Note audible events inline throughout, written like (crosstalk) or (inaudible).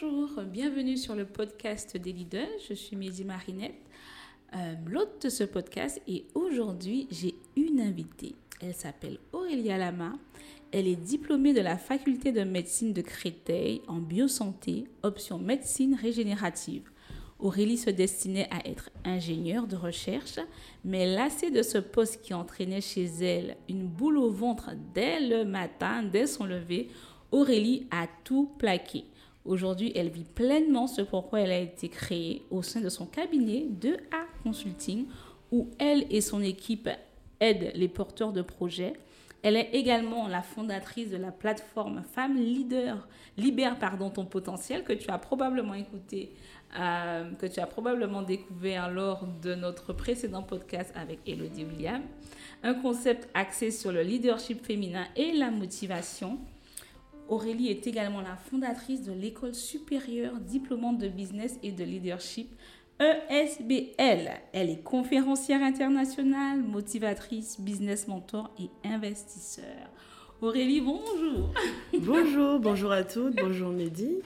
Bonjour, bienvenue sur le podcast des leaders. Je suis Mehdi Marinette, euh, l'hôte de ce podcast et aujourd'hui j'ai une invitée. Elle s'appelle Aurélia Lama. Elle est diplômée de la faculté de médecine de Créteil en biosanté, option médecine régénérative. Aurélie se destinait à être ingénieure de recherche, mais lassée de ce poste qui entraînait chez elle une boule au ventre dès le matin, dès son lever, Aurélie a tout plaqué. Aujourd'hui, elle vit pleinement ce pourquoi elle a été créée au sein de son cabinet de A Consulting, où elle et son équipe aident les porteurs de projets. Elle est également la fondatrice de la plateforme Femmes Leader, Libère pardon, ton potentiel, que tu as probablement écouté, euh, que tu as probablement découvert lors de notre précédent podcast avec Elodie William. Un concept axé sur le leadership féminin et la motivation. Aurélie est également la fondatrice de l'école supérieure diplômante de business et de leadership ESBL. Elle est conférencière internationale, motivatrice, business mentor et investisseur. Aurélie, bonjour. Bonjour, (laughs) bonjour à toutes, bonjour Mehdi.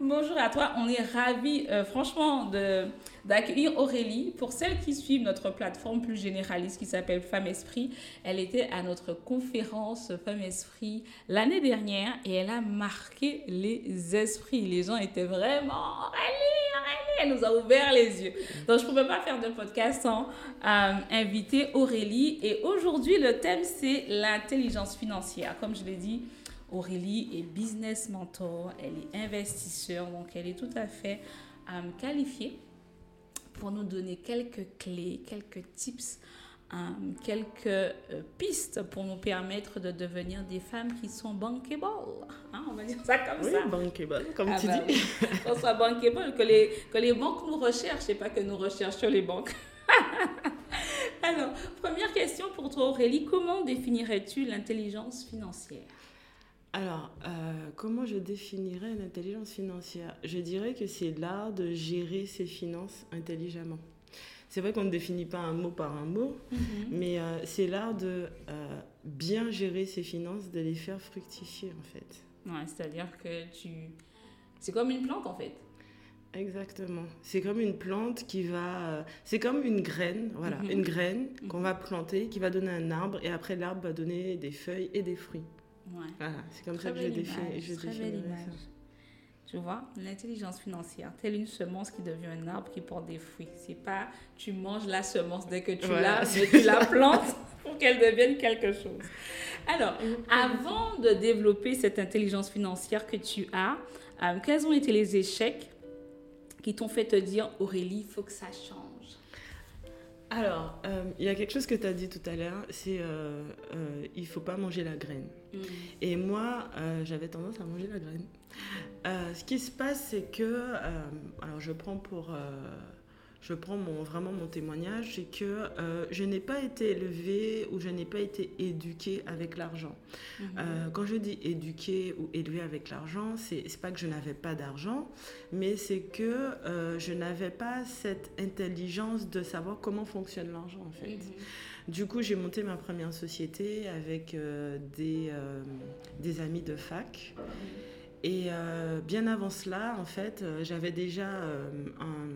Bonjour à toi, on est ravis euh, franchement de, d'accueillir Aurélie. Pour celles qui suivent notre plateforme plus généraliste qui s'appelle Femme Esprit, elle était à notre conférence Femme Esprit l'année dernière et elle a marqué les esprits. Les gens étaient vraiment Aurélie, Aurélie, elle nous a ouvert les yeux. Donc je ne pouvais pas faire de podcast sans euh, inviter Aurélie. Et aujourd'hui, le thème c'est l'intelligence financière. Comme je l'ai dit, Aurélie est business mentor, elle est investisseur, donc elle est tout à fait euh, qualifiée pour nous donner quelques clés, quelques tips, quelques euh, pistes pour nous permettre de devenir des femmes qui sont bankable. Hein, on va dire ça comme oui, ça. bankable, comme Ah tu bah dis. oui, Qu'on soit bankable, que les, que les banques nous recherchent et pas que nous recherchions les banques. (laughs) Alors, première question pour toi Aurélie, comment définirais-tu l'intelligence financière? Alors, euh, comment je définirais l'intelligence financière? Je dirais que c'est l'art de gérer ses finances intelligemment. C'est vrai qu'on ne définit pas un mot par un mot, mais euh, c'est l'art de euh, bien gérer ses finances, de les faire fructifier en fait. Ouais, c'est-à-dire que tu... C'est comme une plante en fait. Exactement. C'est comme une plante qui va... euh, c'est comme une graine, voilà, Mhm. une graine qu'on va planter, qui va donner un arbre, et après l'arbre va donner des feuilles et des fruits. Ouais. Voilà, c'est comme Très ça que je définis. je très belle définirais image. ça. Tu vois, l'intelligence financière, telle une semence qui devient un arbre qui porte des fruits. C'est pas tu manges la semence dès que tu Voilà, l'as, mais tu la plantes pour qu'elle devienne quelque chose. Alors, avant de développer cette intelligence financière que tu as, euh, quels ont été les échecs qui t'ont fait te dire Aurélie, il faut que ça change? Alors, euh, il y a quelque chose que tu as dit tout à l'heure, c'est euh, euh, il faut pas manger la graine. Et moi, j'avais tendance à manger la graine. Euh, ce qui se passe, c'est que, euh, alors je prends pour, euh, je prends mon, vraiment mon témoignage, c'est que je n'ai pas été élevée ou je n'ai pas été éduquée avec l'argent. Euh, quand je dis éduquée ou élevée avec l'argent, c'est pas que je n'avais pas d'argent, mais c'est que je n'avais pas cette intelligence de savoir comment fonctionne l'argent en fait. Du coup, j'ai monté ma première société avec des, des amis de fac. Et euh, bien avant cela, en fait, euh, j'avais déjà euh, un...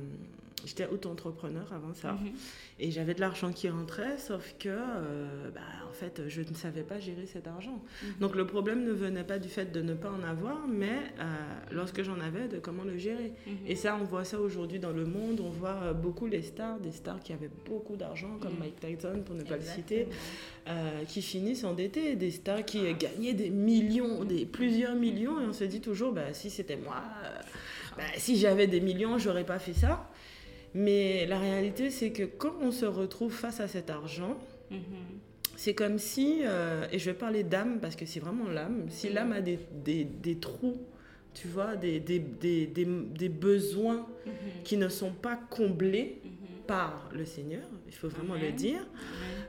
J'étais auto-entrepreneur avant ça. Mhm. Et j'avais de l'argent qui rentrait, sauf que, euh, bah, en fait, je ne savais pas gérer cet argent. Mhm. Donc le problème ne venait pas du fait de ne pas en avoir, mais euh, lorsque j'en avais, de comment le gérer. Mhm. Et ça, on voit ça aujourd'hui dans le monde. On voit euh, beaucoup les stars, des stars qui avaient beaucoup d'argent, comme. Mike Tyson, pour ne pas le citer, euh, qui finissent endettés. Des stars qui gagnaient des millions, des plusieurs millions. Et on se dit toujours, bah, si c'était moi, euh, bah, si j'avais des millions, j'aurais pas fait ça. Mais la réalité, c'est que quand on se retrouve face à cet argent, Mhm. c'est comme si, euh, et je vais parler d'âme parce que c'est vraiment l'âme, si l'âme a des, des, des trous, tu vois, des, des, des, des, des besoins Mhm. qui ne sont pas comblés Mhm. par le Seigneur, il faut vraiment le dire,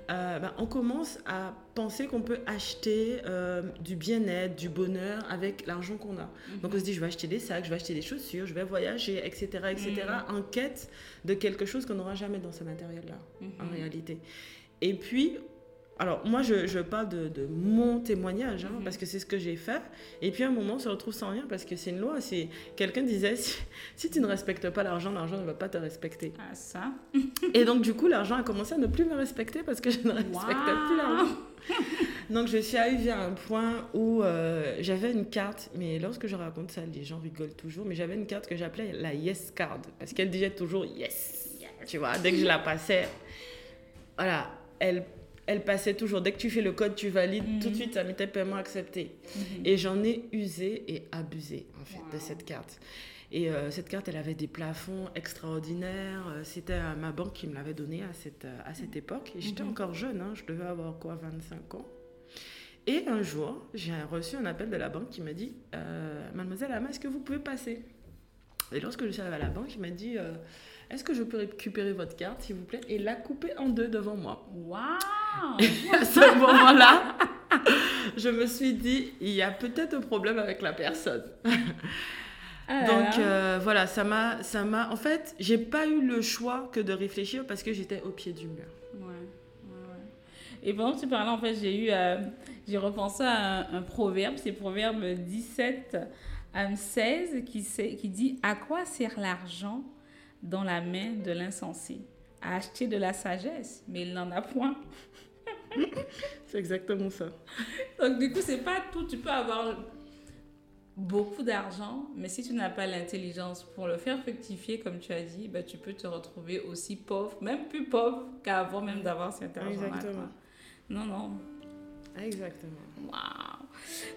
euh, ben, on commence à penser qu'on peut acheter euh, du bien-être, du bonheur avec l'argent qu'on a. Donc on se dit, je vais acheter des sacs, je vais acheter des chaussures, je vais voyager, etc., etc., en quête de quelque chose qu'on n'aura jamais dans ce matériel-là, en Mhm. réalité. Et puis, alors moi je, je parle de, de, mon témoignage hein, Mhm. parce que c'est ce que j'ai fait. Et puis à un moment on se retrouve sans rien parce que c'est une loi c'est quelqu'un disait si, si tu ne respectes pas l'argent l'argent ne va pas te respecter. Ah, ça. et donc du coup l'argent a commencé à ne plus me respecter parce que je ne respectais plus l'argent. Donc je suis arrivée à un point où euh, j'avais une carte mais lorsque je raconte ça les gens rigolent toujours mais j'avais une carte que j'appelais la yes card parce qu'elle disait toujours yes. tu vois dès que je la passais. Voilà elle elle passait toujours. Dès que tu fais le code, tu valides, Mhm. tout de suite, ça mettait paiement accepté. Mhm. Et j'en ai usé et abusé, en fait, de cette carte. Et euh, cette carte, elle avait des plafonds extraordinaires. Euh, C'était euh, ma banque qui me l'avait donnée à cette, euh, à cette époque. Et j'étais Mhm. encore jeune, hein, je devais avoir quoi, 25 ans. Et un jour, j'ai reçu un appel de la banque qui m'a dit euh, Mademoiselle Ama, est-ce que vous pouvez passer? Et lorsque je suis arrivée à la banque, il m'a dit Est-ce que je peux récupérer votre carte, s'il vous plaît Et l'a coupée en deux devant moi? Waouh! à ce moment-là, je me suis dit, il y a peut-être un problème avec la personne. Ah Donc euh, voilà, ça m'a, ça m'a. En fait, j'ai pas eu le choix que de réfléchir parce que j'étais au pied du mur. Ouais, ouais, ouais. Et pendant que tu parlais, en fait, j'ai eu, euh, j'ai repensé à un, un proverbe, c'est Proverbe 17, euh, 16, qui, qui dit À quoi sert l'argent dans la main de l'insensé À acheter de la sagesse, mais il n'en a point. (laughs) C'est exactement ça. Donc, du coup, c'est pas tout. Tu peux avoir beaucoup d'argent, mais si tu n'as pas l'intelligence pour le faire fructifier, comme tu as dit, bah, tu peux te retrouver aussi pauvre, même plus pauvre qu'avant même d'avoir cet argent Exactement. Non, non. Exactement. Wow.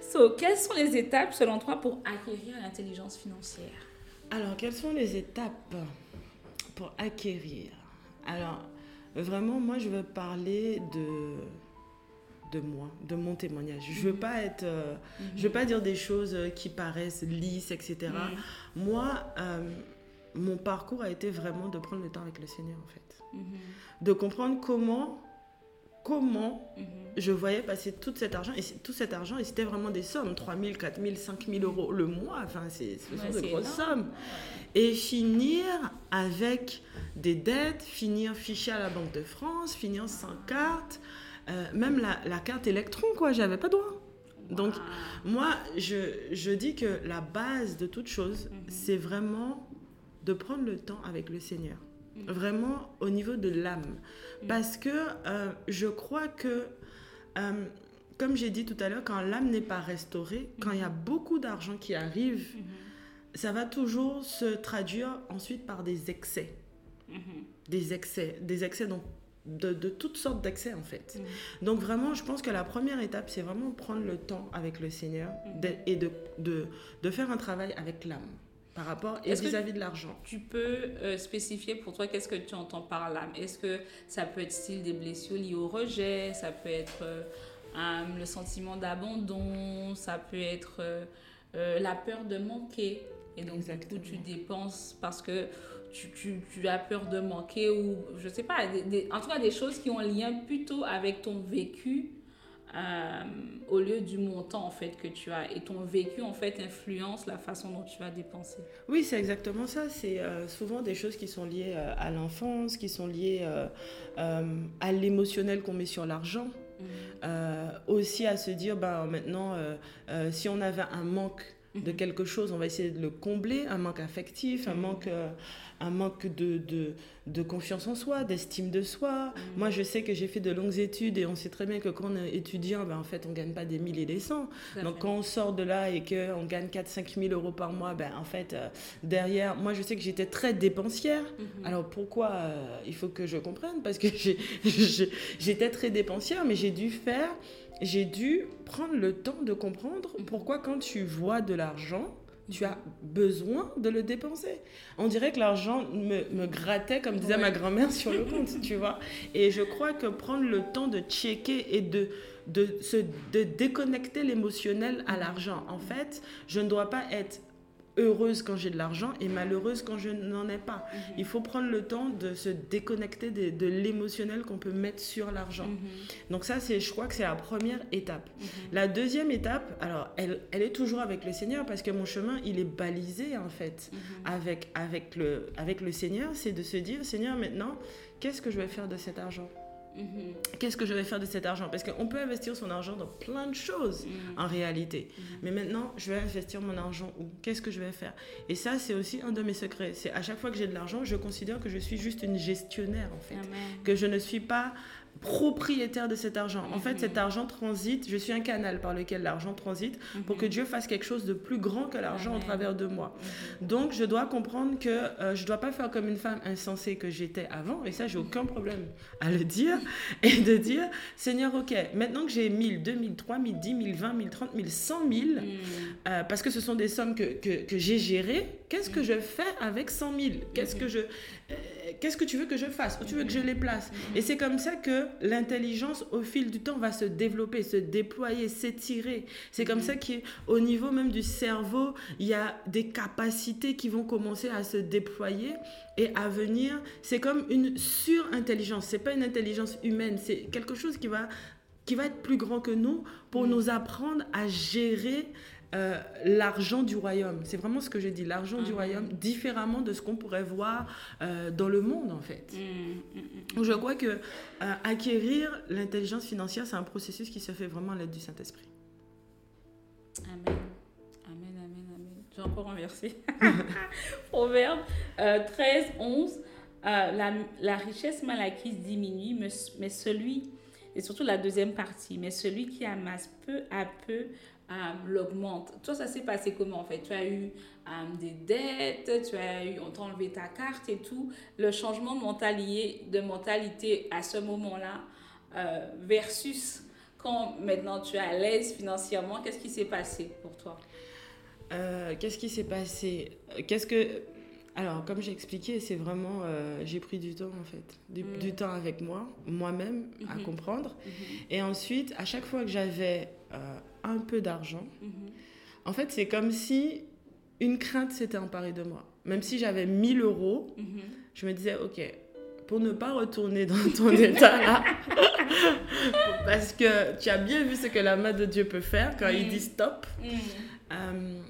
So, quelles sont les étapes selon toi pour acquérir l'intelligence financière? Alors, quelles sont les étapes pour acquérir? Alors, vraiment, moi, je veux parler de de moi, de mon témoignage. Je veux pas être, euh, je veux pas dire des choses qui paraissent lisses, etc. Mhm. Moi, euh, mon parcours a été vraiment de prendre le temps avec le Seigneur, en fait, Mhm. de comprendre comment, comment Mhm. je voyais passer tout cet argent et tout cet argent et c'était vraiment des sommes, 3 000, 4 000, 5 000 euros le mois. Enfin, c'est ce sont Ouais, de c'est grosses énorme. sommes et finir avec des dettes, finir fiché à la Banque de France, finir sans carte, euh, même la, la carte électron, quoi, j'avais pas droit. Donc, moi, je, je dis que la base de toute chose, Mhm. c'est vraiment de prendre le temps avec le Seigneur. Vraiment au niveau de l'âme. Mhm. Parce que euh, je crois que, euh, comme j'ai dit tout à l'heure, quand l'âme n'est pas restaurée, quand il y a beaucoup d'argent qui arrive, Mhm. ça va toujours se traduire ensuite par des excès. Mhm. Des excès. Des excès donc de, de toutes sortes d'excès en fait. Mhm. Donc vraiment, je pense que la première étape, c'est vraiment prendre le temps avec le Seigneur de- et de, de faire un travail avec l'âme par rapport et Est-ce que- vis-à-vis de l'argent. Tu peux euh, spécifier pour toi qu'est-ce que tu entends par l'âme Est-ce que ça peut être style des blessures liées au rejet? Ça peut être euh, un- le sentiment d'abandon? Ça peut être euh, euh, la peur de manquer? Et donc, Exactement. du coup, tu dépenses parce que tu, tu- tu as peur de manquer ou je sais pas, des- des- en tout cas des choses qui ont un lien plutôt avec ton vécu euh, au lieu du montant en fait que tu as. Et ton vécu en fait influence la façon dont tu vas dépenser. Oui, c'est exactement ça. C'est euh, souvent des choses qui sont liées euh, à l'enfance, qui sont liées à l'émotionnel qu'on met sur l'argent. Euh, aussi à se dire, ben, maintenant, si on avait un manque de quelque chose, on va essayer de le combler, un manque affectif, un manque, euh, un manque de, de, de confiance en soi, d'estime de soi. Mhm. Moi, je sais que j'ai fait de longues études et on sait très bien que quand on est étudiant, ben, en fait, on gagne pas des mille et des cents. Donc fait. quand on sort de là et qu'on gagne 4-5 000 euros par mois, ben, en fait, euh, derrière, moi, je sais que j'étais très dépensière. Mhm. Alors pourquoi euh, Il faut que je comprenne? Parce que (laughs) j'étais très dépensière, mais j'ai dû faire, j'ai dû prendre le temps de comprendre pourquoi quand tu vois de l'argent, tu as besoin de le dépenser. On dirait que l'argent me, me grattait, comme disait Ouais. ma grand-mère, sur le compte, tu vois. Et je crois que prendre le temps de checker et de, de, se, de déconnecter l'émotionnel à l'argent. En fait, je ne dois pas être heureuse quand j'ai de l'argent et malheureuse quand je n'en ai pas. Mhm. Il faut prendre le temps de se déconnecter de, de l'émotionnel qu'on peut mettre sur l'argent. Mhm. Donc ça, c'est, je crois que c'est la première étape. Mhm. La deuxième étape, alors elle, elle est toujours avec le Seigneur parce que mon chemin, il est balisé en fait avec, avec, le, avec le Seigneur. C'est de se dire, Seigneur, maintenant, qu'est-ce que je vais faire de cet argent? Mhm. Qu'est-ce que je vais faire de cet argent? Parce qu'on peut investir son argent dans plein de choses mhm. en réalité. Mhm. Mais maintenant, je vais investir mon argent où? Qu'est-ce que je vais faire? Et ça, c'est aussi un de mes secrets. C'est à chaque fois que j'ai de l'argent, je considère que je suis juste une gestionnaire en fait. Que je ne suis pas propriétaire de cet argent. En fait, cet argent transite, je suis un canal par lequel l'argent transite pour que Dieu fasse quelque chose de plus grand que l'argent au travers de moi. Donc, je dois comprendre que euh, je ne dois pas faire comme une femme insensée que j'étais avant, et ça, j'ai aucun problème à le dire, (laughs) et de dire, Seigneur, ok, maintenant que j'ai 1000, 2000, 3000, 10 000, 20 000, 30 000, 100 000, parce que ce sont des sommes que, que, que j'ai gérées, qu'est-ce que je fais avec 100 000 Qu'est-ce que je qu'est-ce que tu veux que je fasse? Où tu veux que je les place? Et c'est comme ça que l'intelligence, au fil du temps, va se développer, se déployer, s'étirer. C'est comme ça qu'au niveau même du cerveau, il y a des capacités qui vont commencer à se déployer et à venir. C'est comme une surintelligence. C'est pas une intelligence humaine. C'est quelque chose qui va qui va être plus grand que nous pour nous apprendre à gérer euh, l'argent du royaume. C'est vraiment ce que je dis, l'argent du mhm. royaume, différemment de ce qu'on pourrait voir euh, dans le monde, en fait. Mhm, je crois que euh, acquérir l'intelligence financière, c'est un processus qui se fait vraiment à l'aide du Saint-Esprit. Amen. Amen, amen, amen. J'ai encore un verset. (laughs) Proverbe 13, 11. La, la, richesse mal acquise diminue, mais, mais celui, et surtout la deuxième partie, mais celui qui amasse peu à peu l'augmente. Toi, ça s'est passé comment en fait? Tu as eu des dettes, tu as eu, on t'a enlevé ta carte et tout. Le changement de mentalité, de mentalité à ce moment-là euh, versus quand maintenant tu es à l'aise financièrement, qu'est-ce qui s'est passé pour toi? Euh, Qu'est-ce qui s'est passé? Qu'est-ce que alors, comme j'ai expliqué, c'est vraiment, euh, j'ai pris du temps en fait, du, mm. temps avec moi, moi-même, à mm-hmm. comprendre. Mm-hmm. Et ensuite, à chaque fois que j'avais un peu d'argent, mhm. en fait, c'est comme si une crainte s'était emparée de moi. Même si j'avais 1000 euros, mhm. je me disais, OK, pour ne pas retourner dans ton (laughs) état là, (laughs) parce que tu as bien vu ce que la main de Dieu peut faire quand il mhm. dit stop. Euh,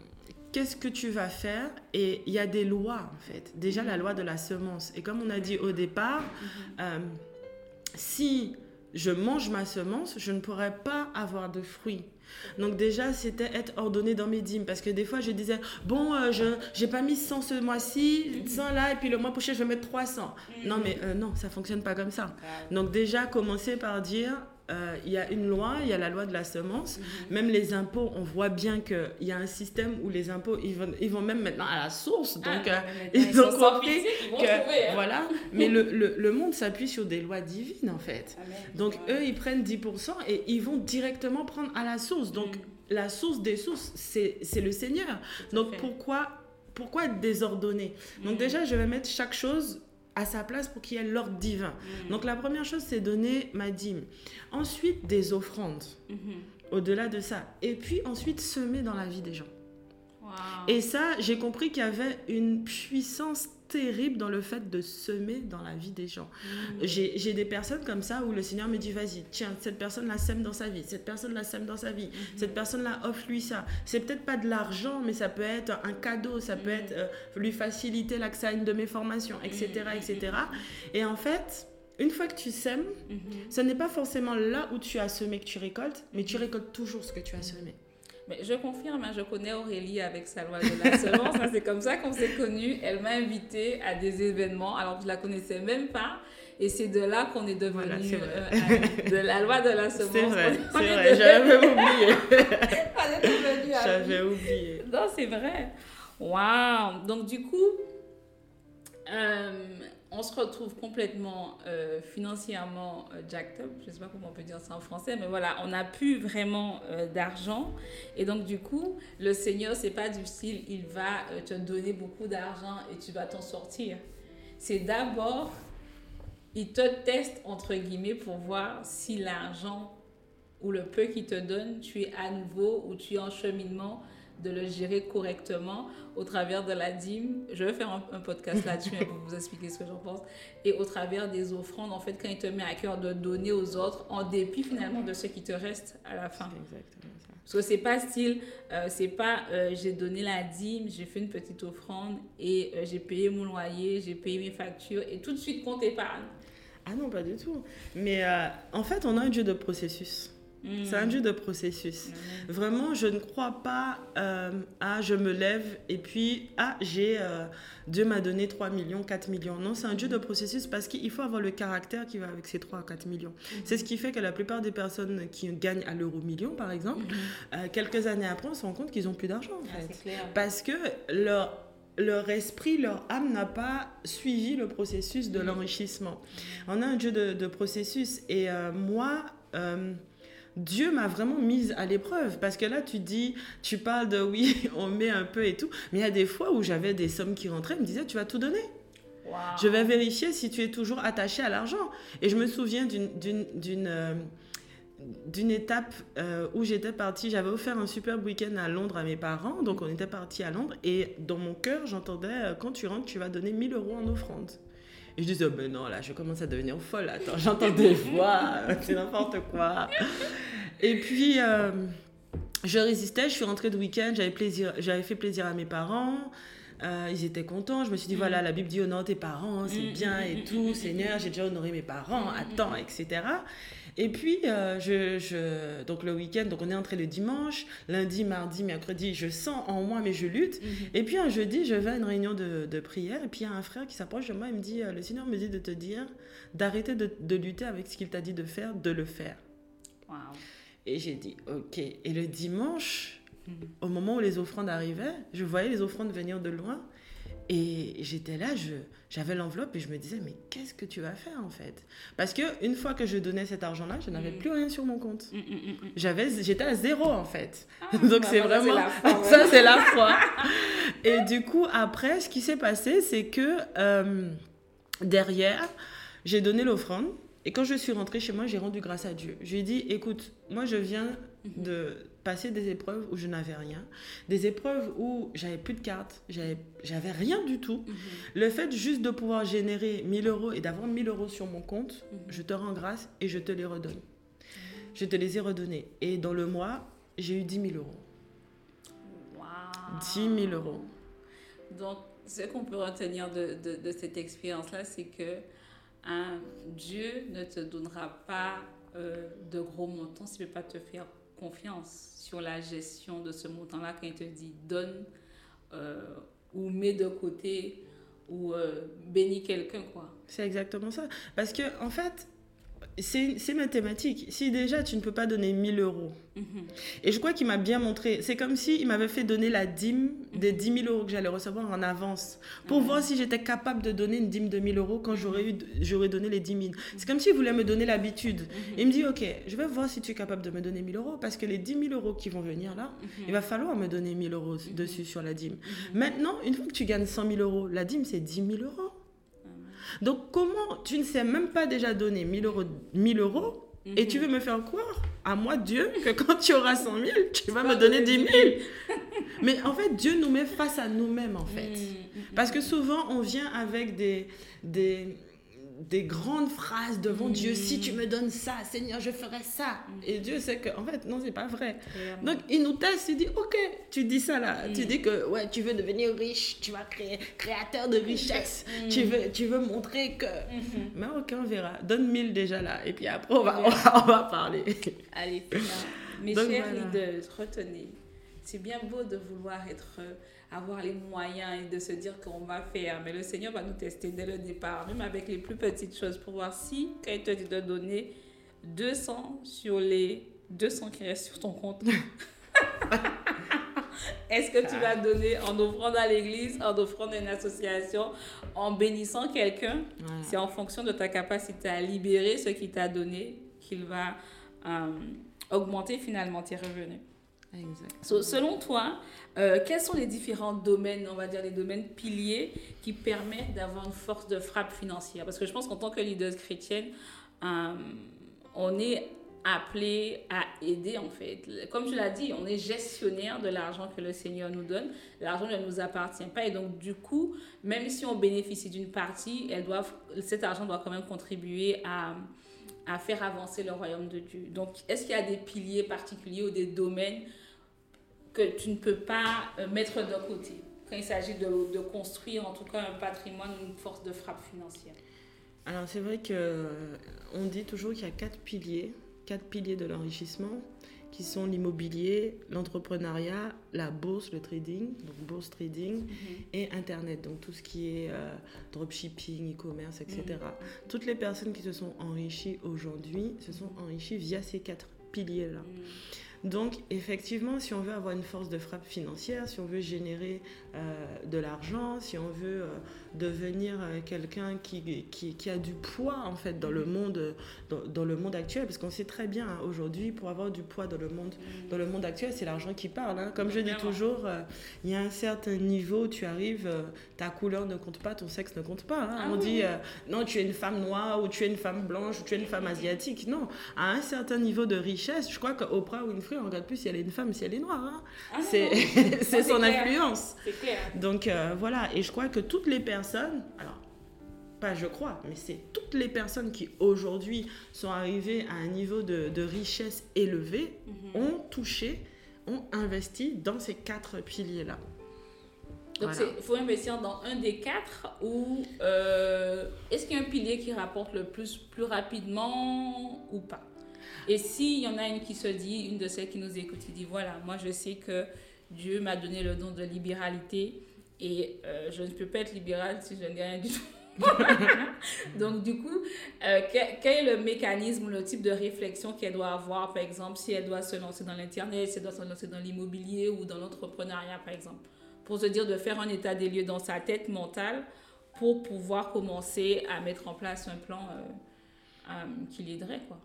qu'est-ce que tu vas faire? Et il y a des lois, en fait. Déjà, la loi de la semence. Et comme on a dit au départ, euh, si je mange ma semence, je ne pourrais pas avoir de fruits. Donc déjà, c'était être ordonné dans mes dîmes. Parce que des fois, je disais, bon, euh, je n'ai pas mis 100 ce mois-ci, 100 là, et puis le mois prochain, je vais mettre 300. Non, mais euh, non, ça fonctionne pas comme ça. Donc déjà, commencer par dire, euh, il y a une loi, il y a la loi de la semence. Mhm. Même les impôts, on voit bien qu'il y a un système où les impôts, ils vont, ils vont même maintenant à la source. Ah, donc, euh, (laughs) ils, ont compris que, hein. voilà. (laughs) Mais le, le, le monde s'appuie sur des lois divines, en fait. Ah, donc, eux, ils prennent 10% et ils vont directement prendre à la source. Donc, mm. la source des sources, c'est le Seigneur. Donc, pourquoi, pourquoi être désordonné? Donc, mm. déjà, je vais mettre chaque chose à sa place pour qu'il y ait l'ordre divin. Mm. Donc la première chose, c'est donner ma dîme. Ensuite, des offrandes. Mm-hmm. Au-delà de ça. Et puis ensuite, semer dans la vie des gens. Et ça, j'ai compris qu'il y avait une puissance terrible dans le fait de semer dans la vie des gens. Mm. J'ai des personnes comme ça où le Seigneur me dit, vas-y, tiens, cette personne-là sème dans sa vie, cette personne-là sème dans sa vie, mm-hmm. cette personne-là offre-lui ça. C'est peut-être pas de l'argent, mais ça peut être un cadeau, ça peut mm. être euh, lui faciliter l'accès à une de mes formations, etc., etc. Et en fait, une fois que tu sèmes, ce n'est pas forcément là où tu as semé que tu récoltes, mais tu récoltes toujours ce que tu as semé je confirme, hein, je connais Aurélie avec sa loi de la semence. Hein, c'est comme ça qu'on s'est connus. Elle m'a invitée à des événements alors que je la connaissais même pas. Et c'est de là qu'on est devenu euh, de la loi de la semence. C'est vrai, c'est vrai. J'avais oublié. (laughs) J'avais oublié. Non, c'est vrai. Waouh. Donc du coup, euh, on se retrouve complètement euh, financièrement euh, jacked up, je ne sais pas comment on peut dire ça en français, mais voilà, on n'a plus vraiment euh, d'argent. Et donc, du coup, le Seigneur, c'est pas du style, il va te donner beaucoup d'argent et tu vas t'en sortir. C'est d'abord, il te teste, entre guillemets, pour voir si l'argent ou le peu qu'il te donne, tu es à nouveau ou tu es en cheminement de le gérer correctement au travers de la dîme. Je vais faire un, podcast là-dessus pour vous expliquer ce que j'en pense. Et au travers des offrandes, en fait, quand il te met à cœur de donner aux autres, en dépit finalement de ce qui te reste à la fin. Exactement ça. Parce que c'est pas style, euh, c'est pas euh, j'ai donné la dîme, j'ai fait une petite offrande et euh, j'ai payé mon loyer, j'ai payé mes factures et tout de suite compte épargne. Ah non, pas du tout. Mais euh, en fait, on a un Dieu de processus. C'est un Dieu de processus. Vraiment, je ne crois pas euh, à je me lève et puis, ah, j'ai, euh, Dieu m'a donné 3 millions, 4 millions. Non, c'est un Dieu de processus parce qu'il faut avoir le caractère qui va avec ces 3 à 4 millions. C'est ce qui fait que la plupart des personnes qui gagnent à l'euro million, par exemple, euh, quelques années après, on se rend compte qu'ils n'ont plus d'argent, en ah, fait. Parce que leur leur esprit, leur âme n'a pas suivi le processus de l'enrichissement. On a un Dieu de, processus. Et moi, Dieu m'a vraiment mise à l'épreuve parce que là tu dis, tu parles de oui, (laughs) on met un peu et tout, mais il y a des fois où j'avais des sommes qui rentraient, ils me disaient tu vas tout donner. Je vais vérifier si tu es toujours attaché à l'argent. Et je me souviens d'une euh, d'une étape euh, où j'étais partie, j'avais offert un super week-end à Londres à mes parents, donc on était parti à Londres, et dans mon cœur, j'entendais, euh, quand tu rentres, tu vas donner 1000 euros en offrande. Et je disais, oh ben non, là, je commence à devenir folle. Attends, j'entends des (laughs) voix, c'est n'importe quoi. Et puis, euh, je résistais, je suis rentrée de week-end, j'avais, plaisir, j'avais fait plaisir à mes parents. Euh, ils étaient contents. Je me suis dit, voilà, la Bible dit honore tes parents, c'est mm, bien mm, et mm, tout. Seigneur, j'ai déjà honoré mes parents, attends, etc. Et puis, euh, je, donc le week-end, donc on est entré le dimanche, lundi, mardi, mercredi, je sens en moi, mais je lutte. Mhm. Et puis un jeudi, je vais à une réunion de, de prière, et puis il y a un frère qui s'approche de moi et me dit, euh, le Seigneur me dit de te dire d'arrêter de, de, lutter avec ce qu'il t'a dit de faire, de le faire. Et j'ai dit, ok. Et le dimanche, mhm. au moment où les offrandes arrivaient, je voyais les offrandes venir de loin. Et j'étais là, j'avais l'enveloppe et je me disais, mais qu'est-ce que tu vas faire en fait? Parce que une fois que je donnais cet argent-là, je n'avais mm. plus rien sur mon compte. Mm, mm, j'avais, j'étais à zéro en fait. Ah, (laughs) Donc bah c'est vraiment (laughs) ça, c'est la foi. (laughs) et du coup, après, ce qui s'est passé, c'est que euh, derrière, j'ai donné l'offrande. Et quand je suis rentrée chez moi, j'ai rendu grâce à Dieu. Je lui ai dit, écoute, moi je viens mm-hmm. de passer des épreuves où je n'avais rien, des épreuves où j'avais plus de cartes, j'avais rien du tout. Mhm. Le fait juste de pouvoir générer 1000 euros et d'avoir 1000 euros sur mon compte, mhm. je te rends grâce et je te les redonne. Je te les ai redonnés. Et dans le mois, j'ai eu 10 000 euros. Wow. 10 000 euros. Donc, ce qu'on peut retenir de, de, cette expérience-là, c'est que un Dieu ne te donnera pas euh, de gros montants s'il ne peut pas te faire confiance sur la gestion de ce montant-là quand il te dit donne euh, ou mets de côté ou euh, bénis quelqu'un, quoi. C'est exactement ça. Parce que, en fait, c'est mathématique. Si déjà tu ne peux pas donner 1000 euros, mhm. et je crois qu'il m'a bien montré, c'est comme s'il m'avait fait donner la dîme des 10 000 euros que j'allais recevoir en avance, pour voir si j'étais capable de donner une dîme de 1000 euros quand j'aurais donné les 10 000. C'est comme s'il voulait me donner l'habitude. Mhm. Il me dit, ok, je vais voir si tu es capable de me donner 1000 euros, parce que les 10 000 euros qui vont venir là, mhm. il va falloir me donner 1000 euros dessus sur la dîme. Maintenant, une fois que tu gagnes 100 000 euros, la dîme c'est 10 000 euros. Donc comment tu ne sais même pas déjà donner 1000 euros, 1000 euros et tu mhm. veux me faire croire à moi, Dieu, que quand tu auras 100 000, tu vas me donner 10 000 Mais en fait, Dieu nous met face à nous-mêmes, en fait. Mhm. Parce que souvent, on vient avec des, des, des grandes phrases devant Dieu. Si tu me donnes ça, Seigneur, je ferai ça. Et Dieu sait que, en fait, non, c'est pas vrai. Donc, il nous teste, il dit, ok, tu dis ça là. Tu dis que, ouais, tu veux devenir riche, tu vas créer créateur de richesse. tu, veux, tu veux montrer que. Mm-hmm. Mais ok, on verra. Donne 1000 déjà là. Et puis après, on va, (laughs) on va, parler. Allez, mes chers leaders, retenez. C'est bien beau de vouloir être avoir les moyens et de se dire qu'on va faire. Mais le Seigneur va nous tester dès le départ, même avec les plus petites choses, pour voir si, quand il te dit de donner 200 sur les 200 qui restent sur ton compte, (laughs) est-ce que tu vas donner en offrant à l'église, en offrant à une association, en bénissant quelqu'un? C'est en fonction de ta capacité à libérer ce qui t'a donné qu'il va euh, augmenter finalement tes revenus. Selon toi, euh, quels sont les différents domaines, on va dire les domaines piliers qui permettent d'avoir une force de frappe financière? Parce que je pense qu'en tant que leader chrétienne, euh, on est appelé à aider en fait. Comme tu l'as dit, on est gestionnaire de l'argent que le Seigneur nous donne. L'argent ne nous appartient pas et donc du coup, même si on bénéficie d'une partie, elle cet argent doit quand même contribuer à faire avancer le royaume de Dieu. Donc, est-ce qu'il y a des piliers particuliers ou des domaines que tu ne peux pas euh, mettre de côté. Quand il s'agit de, de, construire en tout cas un patrimoine, une force de frappe financière. Alors c'est vrai que on dit toujours qu'il y a quatre piliers, quatre piliers de l'enrichissement qui sont l'immobilier, l'entrepreneuriat, la bourse, le trading, donc bourse trading, et Internet, donc tout ce qui est euh, dropshipping, e-commerce, etc. Toutes les personnes qui se sont enrichies aujourd'hui se sont enrichies via ces quatre piliers-là. Donc, effectivement, si on veut avoir une force de frappe financière, si on veut générer euh, de l'argent, si on veut euh, devenir euh, quelqu'un qui, qui, a du poids, en fait, dans le monde, dans, le monde actuel, parce qu'on sait très bien, hein, aujourd'hui, pour avoir du poids dans le monde, dans le monde actuel, c'est l'argent qui parle. Hein. Comme je dis toujours, il y a un certain niveau, tu arrives, ta couleur ne compte pas, ton sexe ne compte pas. Hein. Ah on dit, non, tu es une femme noire, ou tu es une femme blanche, ou tu es une femme asiatique. Non, à un certain niveau de richesse, je crois qu'Oprah Winfrey on regarde plus si elle est une femme, si elle est noire. Hein. Ah c'est (laughs) son influence. Donc euh, voilà, et je crois que toutes les personnes, alors pas je crois, mais c'est toutes les personnes qui aujourd'hui sont arrivées à un niveau de, richesse élevé mhm. ont touché, ont investi dans ces quatre piliers-là. Donc il faut investir dans un des quatre ou euh, est-ce qu'il y a un pilier qui rapporte le plus plus rapidement ou pas? Et s'il y en a une qui se dit, une de celles qui nous écoute, qui dit voilà, moi je sais que Dieu m'a donné le don de libéralité et euh, je ne peux pas être libérale si je ne gagne rien du tout. (laughs) Donc, du coup, euh, quel, est le mécanisme, le type de réflexion qu'elle doit avoir, par exemple, si elle doit se lancer dans l'Internet, si elle doit se lancer dans l'immobilier ou dans l'entrepreneuriat, par exemple, pour se dire de faire un état des lieux dans sa tête mentale pour pouvoir commencer à mettre en place un plan euh, qui l'aiderait, quoi.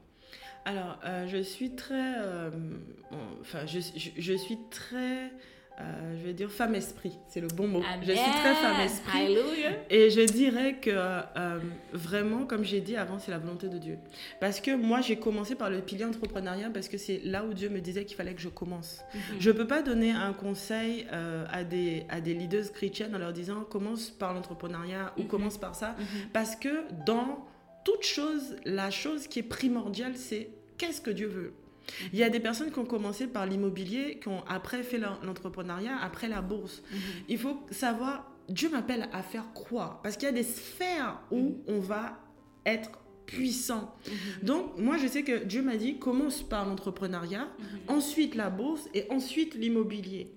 Alors, euh, je suis très. Euh, enfin, je, je, suis très. Euh, je vais dire femme esprit, c'est le bon mot. Je suis très femme esprit. Et je dirais que vraiment, comme j'ai dit avant, c'est la volonté de Dieu. Parce que moi, j'ai commencé par le pilier entrepreneuriat parce que c'est là où Dieu me disait qu'il fallait que je commence. Mhm. Je ne peux pas donner un conseil à, des, à des leaders chrétiennes en leur disant commence par l'entrepreneuriat ou mhm. commence par ça. Mhm. Parce que dans toute chose, la chose qui est primordiale, c'est qu'est-ce que Dieu veut. Il y a des personnes qui ont commencé par l'immobilier, qui ont après fait l'entrepreneuriat, après la bourse. Mhm. Il faut savoir, Dieu m'appelle à faire quoi Parce qu'il y a des sphères où mhm. on va être puissant. Mhm. Donc, moi, je sais que Dieu m'a dit, commence par l'entrepreneuriat, ensuite la bourse et ensuite l'immobilier.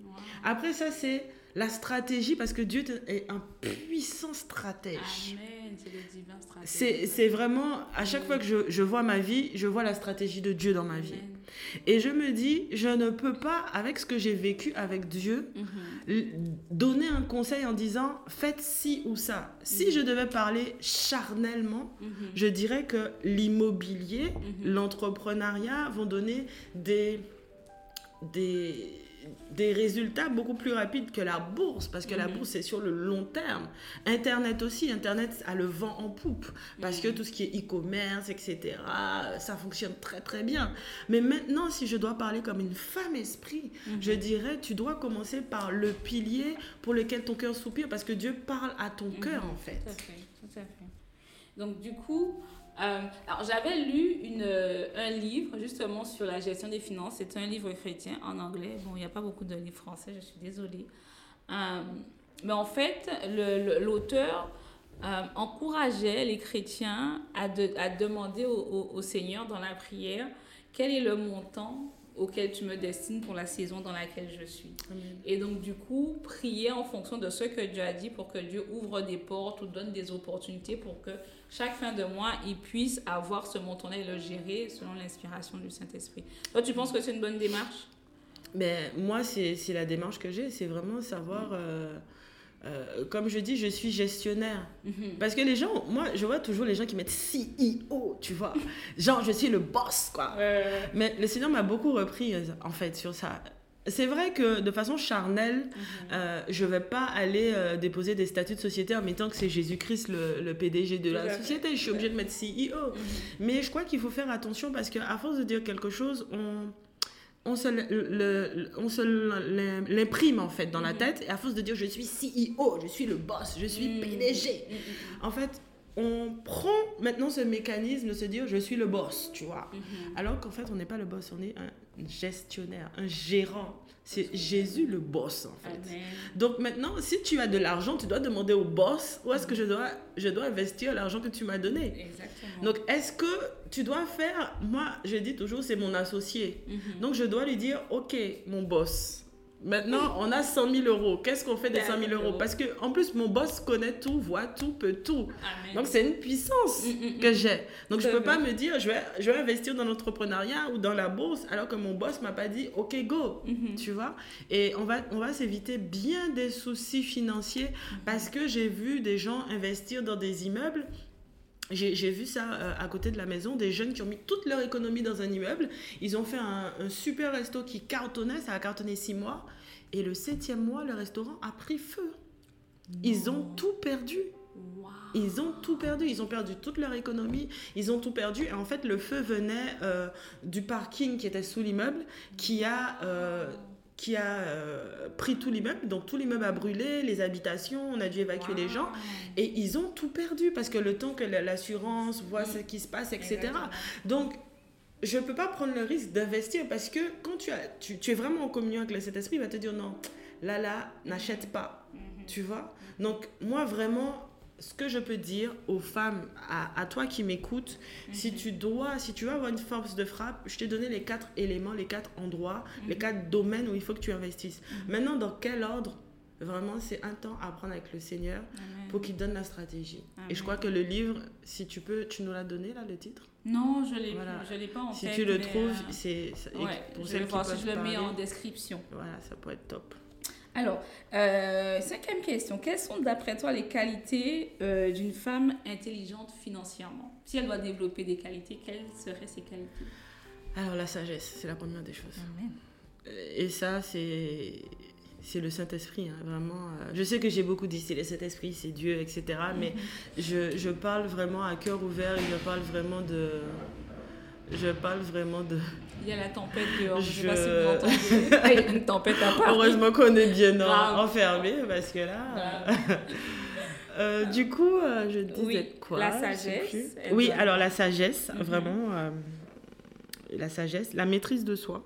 Après ça, c'est la stratégie, parce que Dieu est un puissant stratège. Amen, c'est le divin stratège. C'est vraiment, à chaque fois que je, je, vois ma vie, je vois la stratégie de Dieu dans ma vie. Et je me dis, je ne peux pas, avec ce que j'ai vécu avec Dieu, mhm. donner un conseil en disant, faites ci ou ça. Si mhm. je devais parler charnellement, mhm. je dirais que l'immobilier, l'entrepreneuriat vont donner des... des des résultats beaucoup plus rapides que la bourse, parce que la mhm. bourse, c'est sur le long terme. Internet aussi, Internet a le vent en poupe, parce que mhm. tout ce qui est e-commerce, etc., ça fonctionne très très bien. Mais maintenant, si je dois parler comme une femme esprit, mhm. je dirais, tu dois commencer par le pilier pour lequel ton cœur soupire, parce que Dieu parle à ton cœur, en fait. Tout à fait, tout à fait. Donc, du coup, euh, alors, j'avais lu une, euh, un livre justement sur la gestion des finances. C'est un livre chrétien en anglais. Bon, il n'y a pas beaucoup de livres français, je suis désolée. Euh, mais en fait, l'auteur encourageait les chrétiens à, à demander au, au, Seigneur dans la prière quel est le montant auquel tu me destines pour la saison dans laquelle je suis. Et donc, du coup, prier en fonction de ce que Dieu a dit pour que Dieu ouvre des portes ou donne des opportunités pour que chaque fin de mois, il puisse avoir ce montant-là et le gérer selon l'inspiration du Saint-Esprit. Toi, tu penses que c'est une bonne démarche? Mais ben, Moi, c'est la démarche que j'ai. C'est vraiment savoir... Euh, euh, comme je dis, je suis gestionnaire. Mhm. Parce que les gens, moi, je vois toujours les gens qui mettent CEO, tu vois. (laughs) Genre, je suis le boss, quoi. Mais le Seigneur m'a beaucoup repris, en fait, sur ça. C'est vrai que de façon charnelle, mhm. euh, je ne vais pas aller euh, déposer des statuts de société en mettant que c'est Jésus-Christ le, PDG de la société. Je suis obligée de mettre CEO. Mhm. Mais je crois qu'il faut faire attention parce qu'à force de dire quelque chose, on on se, l'imprime en fait dans la mhm. tête et à force de dire je suis CEO, je suis le boss, je suis mhm. PDG. Mhm. En fait, on prend maintenant ce mécanisme de se dire je suis le boss, tu vois. Alors qu'en fait, on n'est pas le boss, on est un gestionnaire, un gérant. C'est Jésus le boss en fait. Donc maintenant, si tu as de l'argent, tu dois demander au boss où est-ce que je dois, je dois investir l'argent que tu m'as donné. Exactement. Donc est-ce que tu dois faire, moi je dis toujours c'est mon associé. Mhm. Donc je dois lui dire, ok mon boss, Maintenant, on a 100 000 euros. Qu'est-ce qu'on fait des 100 000 euros? Parce que en plus, mon boss connaît tout, voit tout, peut tout. Donc, c'est une puissance mm, mm, mm. que j'ai. Donc, je ne peux pas me dire, je vais, je vais investir dans l'entrepreneuriat ou dans la bourse, alors que mon boss m'a pas dit, OK, go. Mm-hmm. Tu vois? Et on va, on va s'éviter bien des soucis financiers parce que j'ai vu des gens investir dans des immeubles j'ai vu ça euh, à côté de la maison, des jeunes qui ont mis toute leur économie dans un immeuble. Ils ont fait un, super resto qui cartonnait, ça a cartonné six mois. Et le septième mois, le restaurant a pris feu. Ils ont tout perdu. Ils ont tout perdu. Ils ont perdu toute leur économie. Ils ont tout perdu. Et en fait, le feu venait euh, du parking qui était sous l'immeuble, qui a euh, qui a euh, pris tout l'immeuble. Donc tout l'immeuble a brûlé, les habitations, on a dû évacuer les gens. Et ils ont tout perdu parce que le temps que l'assurance voit ce qui se passe, etc. Donc je ne peux pas prendre le risque d'investir parce que quand tu, as, tu, tu, es vraiment en communion avec le Saint-Esprit, il va te dire non, là, là, n'achète pas. Mhm. Tu vois? Donc moi, vraiment, ce que je peux dire aux femmes, à, toi qui m'écoutes, si mhm. tu dois, si tu veux avoir une force de frappe, je t'ai donné les quatre éléments, les quatre endroits, les mhm. quatre domaines où il faut que tu investisses. Mhm. Maintenant, dans quel ordre? Vraiment, c'est un temps à prendre avec le Seigneur pour qu'il donne la stratégie. Et je crois que le livre, si tu peux, tu nous l'as donné là, le titre? Non, je l'ai voilà. l'ai pas en si Si tu le trouves, euh, c'est... pour je vais voir si je le mets en description. Voilà, ça peut être top. Alors, euh, cinquième question. Quelles sont d'après toi les qualités euh, d'une femme intelligente financièrement? Si elle doit développer des qualités, quelles seraient ces qualités? Alors, la sagesse, c'est la première des choses. Euh, et ça, c'est c'est le Saint-Esprit, hein, vraiment. Je sais que j'ai beaucoup dit, c'est le Saint-Esprit, c'est Dieu, etc. Mais mhm. je, je, parle vraiment à cœur ouvert et je parle vraiment de, je parle vraiment de. Il y a la tempête dehors. Je, ne sais pas si vous entendez. Il y a une tempête à Paris. Heureusement qu'on est bien enfermé parce que là. (laughs) Euh, du coup, euh, je disais quoi? La sagesse. Oui, alors la sagesse, mhm. vraiment. Euh, la sagesse, la maîtrise de soi.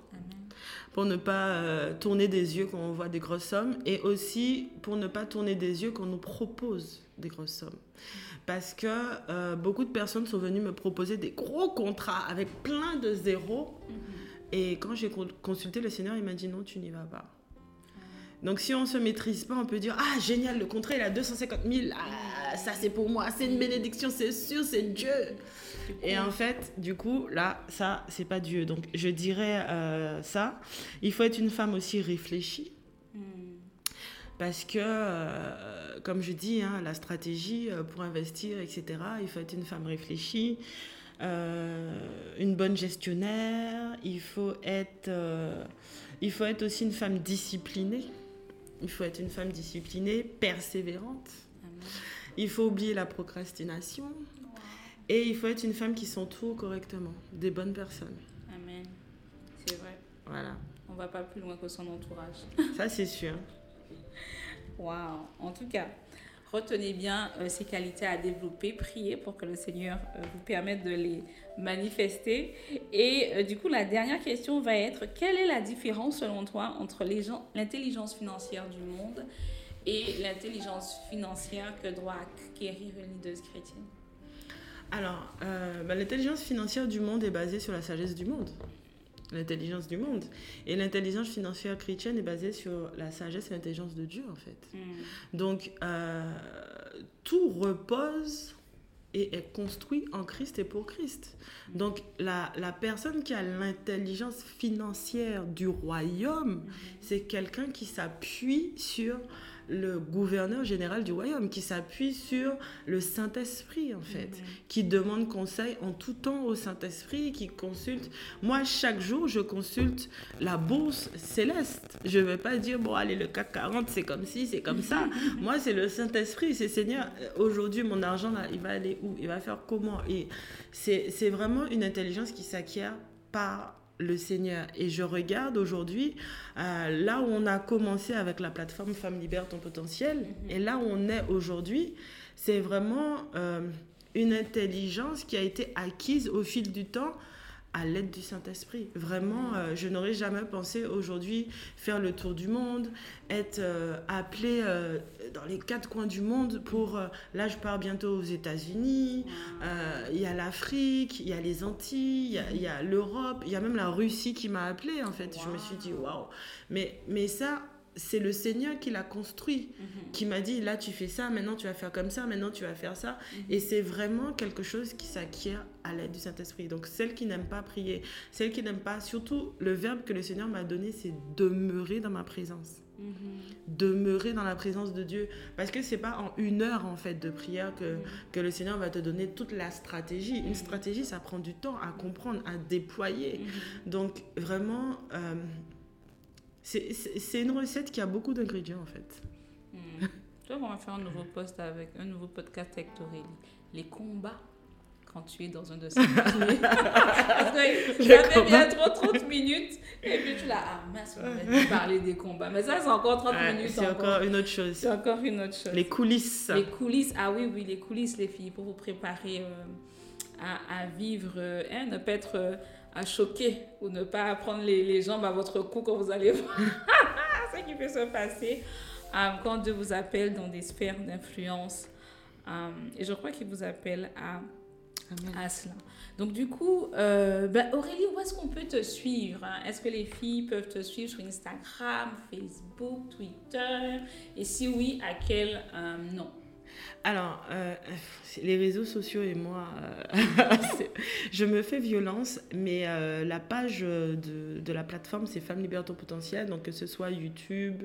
Pour ne pas tourner des yeux quand on voit des grosses sommes. Et aussi pour ne pas tourner des yeux quand on nous propose des grosses sommes parce que euh, beaucoup de personnes sont venues me proposer des gros contrats avec plein de zéros. Mhm. Et quand j'ai consulté le Seigneur, il m'a dit non, tu n'y vas pas. Donc si on ne se maîtrise pas, on peut dire ah génial, le contrat il a 250 000, ah, ça c'est pour moi, c'est une bénédiction, c'est sûr, c'est Dieu. Et en fait, du coup, là, ça, c'est pas Dieu. Donc, je dirais euh, ça. Il faut être une femme aussi réfléchie. Hmm. Parce que euh, comme je dis, hein, la stratégie euh, pour investir, etc., il faut être une femme réfléchie, euh, une bonne gestionnaire, il faut, être, euh, il faut être aussi une femme disciplinée. Il faut être une femme disciplinée, persévérante. Il faut oublier la procrastination. Et il faut être une femme qui s'entoure correctement, des bonnes personnes. Amen. C'est vrai. Voilà. On va pas plus loin que son entourage. Ça, c'est sûr. (laughs) Waouh. En tout cas, retenez bien euh, ces qualités à développer, priez pour que le Seigneur euh, vous permette de les manifester. Et euh, du coup, la dernière question va être, quelle est la différence selon toi entre l'intelligence financière du monde et l'intelligence financière que doit acquérir une leaduse chrétienne? Alors, bah, l'intelligence financière du monde est basée sur la sagesse du monde l'intelligence du monde. Et l'intelligence financière chrétienne est basée sur la sagesse et l'intelligence de Dieu, en fait. Hmm. Donc, euh, tout repose et est construit en Christ et pour Christ. Donc, la, la personne qui a l'intelligence financière du royaume, hmm. c'est quelqu'un qui s'appuie sur le gouverneur général du royaume, qui s'appuie sur le Saint-Esprit, en fait, mhm. qui demande conseil en tout temps au Saint-Esprit, qui consulte. Moi, chaque jour, je consulte la bourse céleste. Je ne vais pas dire, bon, allez, le CAC 40, c'est comme ci, c'est comme ça. (laughs) Moi, c'est le Saint-Esprit, c'est Seigneur, aujourd'hui, mon argent, là, il va aller où? Il va faire comment? Et c'est vraiment une intelligence qui s'acquiert par le Seigneur. Et je regarde aujourd'hui, euh, là où on a commencé avec la plateforme Femmes Libère ton potentiel, mhm. et là où on est aujourd'hui, c'est vraiment euh, une intelligence qui a été acquise au fil du temps à l'aide du Saint-Esprit. Vraiment, euh, je n'aurais jamais pensé aujourd'hui faire le tour du monde, être euh, appelé euh, dans les quatre coins du monde pour... là, je pars bientôt aux États-Unis, il y a l'Afrique, il y a les Antilles, il y a, l'Europe, il y a même la Russie qui m'a appelé en fait. Je me suis dit, waouh. Mais, mais ça, c'est le Seigneur qui l'a construit, mhm. qui m'a dit là tu fais ça, maintenant tu vas faire comme ça, maintenant tu vas faire ça. Mhm. Et c'est vraiment quelque chose qui s'acquiert à l'aide du Saint-Esprit. Donc celle qui n'aime pas prier, celle qui n'aime pas, surtout le verbe que le Seigneur m'a donné, c'est demeurer dans ma présence. Mhm. Demeurer dans la présence de Dieu. Parce que c'est pas en une heure en fait de prière que, que le Seigneur va te donner toute la stratégie. Une stratégie, ça prend du temps à comprendre, à déployer. Donc vraiment, euh, c'est une recette qui a beaucoup d'ingrédients en fait. Hmm. Tu vois, on va faire un nouveau post avec un nouveau podcast avec Aurélie. Les combats quand tu es dans un de ces (laughs) Parce bien trop 30 minutes et puis tu l'as ah mince, on va (laughs) parler des combats. Mais ça, c'est encore 30 minutes. C'est encore, une autre chose. C'est encore une autre chose. Les coulisses. Les coulisses, ah oui, oui, les coulisses, les filles, pour vous préparer euh, à, à, vivre, hein, ne pas être. Euh, à choquer ou ne pas prendre les, les jambes à votre cou quand vous allez voir (laughs) ce qui peut se passer euh, quand Dieu vous appelle dans des sphères d'influence. Euh, et je crois qu'il vous appelle à, à cela. Donc du coup, euh, ben, Aurélie, où est-ce qu'on peut te suivre hein? Est-ce que les filles peuvent te suivre sur Instagram, Facebook, Twitter? Et si oui, à quel nom? Alors, euh, les réseaux sociaux et moi, euh, (laughs) je me fais violence, mais euh, la page de, de, la plateforme, c'est Femmes Libère ton potentiel. Donc, que ce soit YouTube,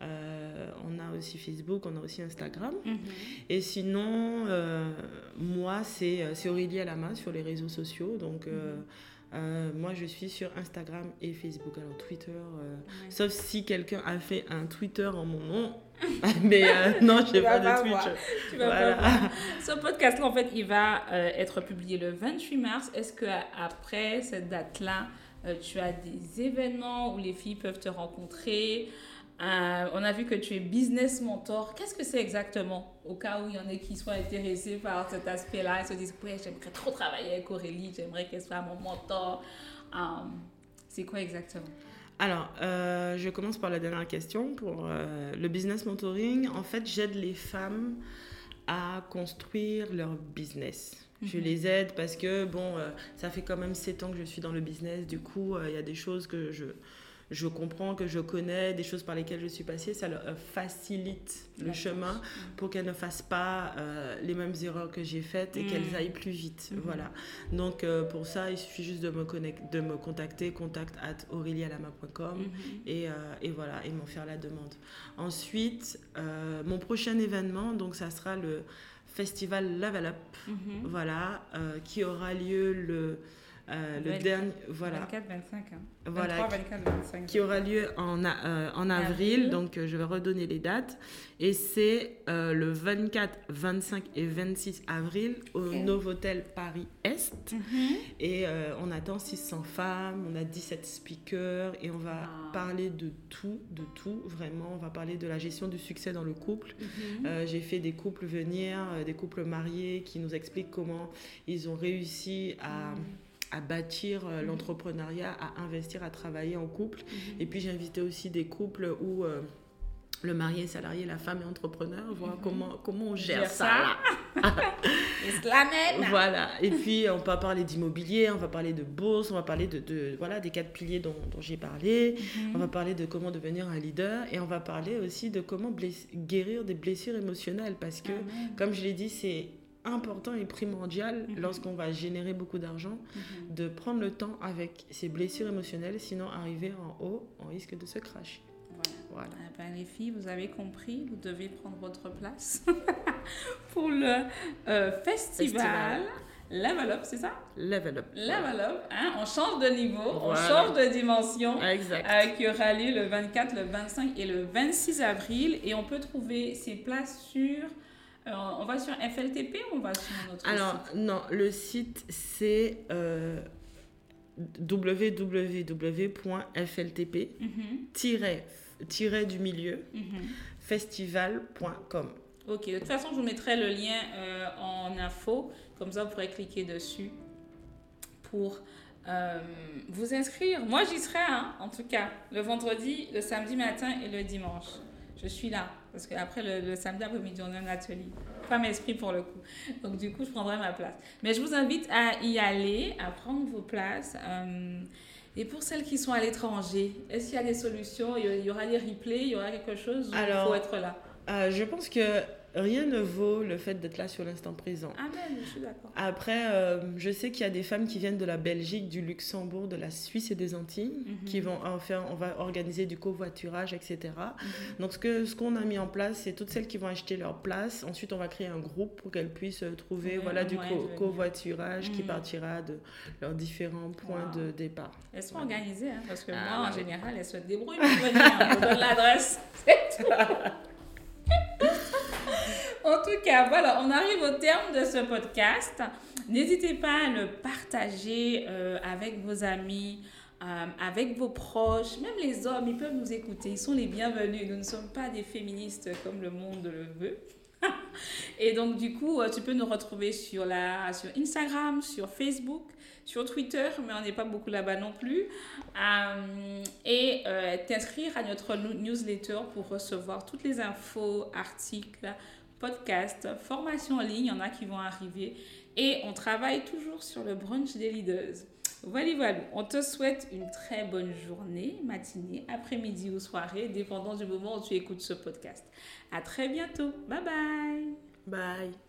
on a aussi Facebook, on a aussi Instagram. Mhm. Et sinon, moi, c'est Aurélie Alama sur les réseaux sociaux. Donc, mhm. Euh, moi, je suis sur Instagram et Facebook. Alors, Twitter, euh, sauf si quelqu'un a fait un Twitter en mon nom. (laughs) Mais euh, non, je n'ai pas de Twitter. Tu vas pas voir. Ce podcast-là, en fait, il va être publié le 28 mars. Est-ce qu'après cette date-là, tu as des événements où les filles peuvent te rencontrer? Euh, on a vu que tu es business mentor. Qu'est-ce que c'est exactement Au cas où il y en a qui soient intéressés par cet aspect-là et se disent Ouais, j'aimerais trop travailler avec Aurélie, j'aimerais qu'elle soit mon mentor. Euh, c'est quoi exactement? Alors, euh, je commence par la dernière question. Pour le business mentoring, en fait, j'aide les femmes à construire leur business. Je mhm. les aide parce que, bon, ça fait quand même 7 ans que je suis dans le business. Du coup, il y a des choses que je, je comprends, que je connais, des choses par lesquelles je suis passée, ça leur euh, facilite le chemin pour qu'elles ne fassent pas euh, les mêmes erreurs que j'ai faites et qu'elles mm. aillent plus vite. Mm-hmm. Voilà. Donc euh, pour ça, il suffit juste de me, de me contacter, contact at aurelialama.com mm-hmm. et, et, voilà, et m'en faire la demande. Ensuite, mon prochain événement, donc ça sera le festival Level Up, mm-hmm. voilà, qui aura lieu le euh, le dernier, voilà. 24, 25, hein. voilà, 24, 25. Qui aura lieu en, euh, en avril, donc euh, je vais redonner les dates. Et c'est le 24, 25 et 26 avril au Novotel Paris Est. Mhm. Et on attend 600 femmes, on a 17 speakers et on va parler de tout, de tout, vraiment. On va parler de la gestion du succès dans le couple. Mhm. J'ai fait des couples venir, des couples mariés qui nous expliquent comment ils ont réussi à... Mhm à bâtir euh, mhm. l'entrepreneuriat, à investir, à travailler en couple. Mhm. Et puis j'ai invité aussi des couples où euh, le mari est salarié, la femme est entrepreneur, voir mhm. comment, comment on gère, ça. (laughs) voilà. Et puis on va parler d'immobilier, on va parler de bourse, on va parler de, de voilà, des quatre piliers dont, dont j'ai parlé. On va parler de comment devenir un leader et on va parler aussi de comment guérir des blessures émotionnelles parce que, comme je l'ai dit, c'est important et primordial mhm. lorsqu'on va générer beaucoup d'argent mhm. de prendre le temps avec ses blessures émotionnelles, sinon arriver en haut, on risque de se cracher. Voilà. Eh ben, les filles, vous avez compris, vous devez prendre votre place (laughs) pour le euh, festival. Level Up, c'est ça? Level Up. Level Up, hein? on change de niveau, on change de dimension. Exact. Euh, qui aura lieu le 24, le 25 et le 26 avril. Et on peut trouver ces places sur euh, on va sur FLTP ou on va sur notre Alors, non, le site c'est euh, www.fltp du milieu mhm. festival.com. Ok, de toute façon, je vous mettrai le lien euh, en info, comme ça vous pourrez cliquer dessus pour euh, vous inscrire. Moi, j'y serai, hein, en tout cas, le vendredi, le samedi matin et le dimanche. Je suis là. Parce qu'après, le, le samedi après-midi, on a un atelier. Femme esprit pour le coup. Donc, du coup, je prendrai ma place. Mais je vous invite à y aller, à prendre vos places. Euh, et pour celles qui sont à l'étranger, est-ce qu'il y a des solutions? Il y aura des replays? Il y aura quelque chose? Il faut être là? euh, Je pense que rien ne vaut le fait d'être là sur l'instant présent. Amen, je suis d'accord. Après, euh, je sais qu'il y a des femmes qui viennent de la Belgique, du Luxembourg, de la Suisse et des Antilles, mhm. qui vont en faire, on va organiser du covoiturage, etc. Mhm. Donc, ce qu'on ce qu'on a mis en place, c'est toutes celles qui vont acheter leur place. Ensuite, on va créer un groupe pour qu'elles puissent trouver voilà, du covoiturage qui mhm. partira de leurs différents points de départ. Elles sont organisées, hein, parce que ah, moi, en général, elles se débrouillent pour venir. on donne l'adresse, (laughs) c'est tout. Voilà, on arrive au terme de ce podcast. N'hésitez pas à le partager euh, avec vos amis, euh, avec vos proches, même les hommes, ils peuvent nous écouter, ils sont les bienvenus. Nous ne sommes pas des féministes comme le monde le veut. (laughs) et donc, du coup, euh, tu peux nous retrouver sur, la, sur Instagram, sur Facebook, sur Twitter, mais on n'est pas beaucoup là-bas non plus. et t'inscrire à notre newsletter pour recevoir toutes les infos, articles, podcast, formation en ligne, il y en a qui vont arriver. Et on travaille toujours sur le brunch des leaders. Voilà, voilà. On te souhaite une très bonne journée, matinée, après-midi ou soirée, dépendant du moment où tu écoutes ce podcast. À très bientôt. Bye bye. Bye.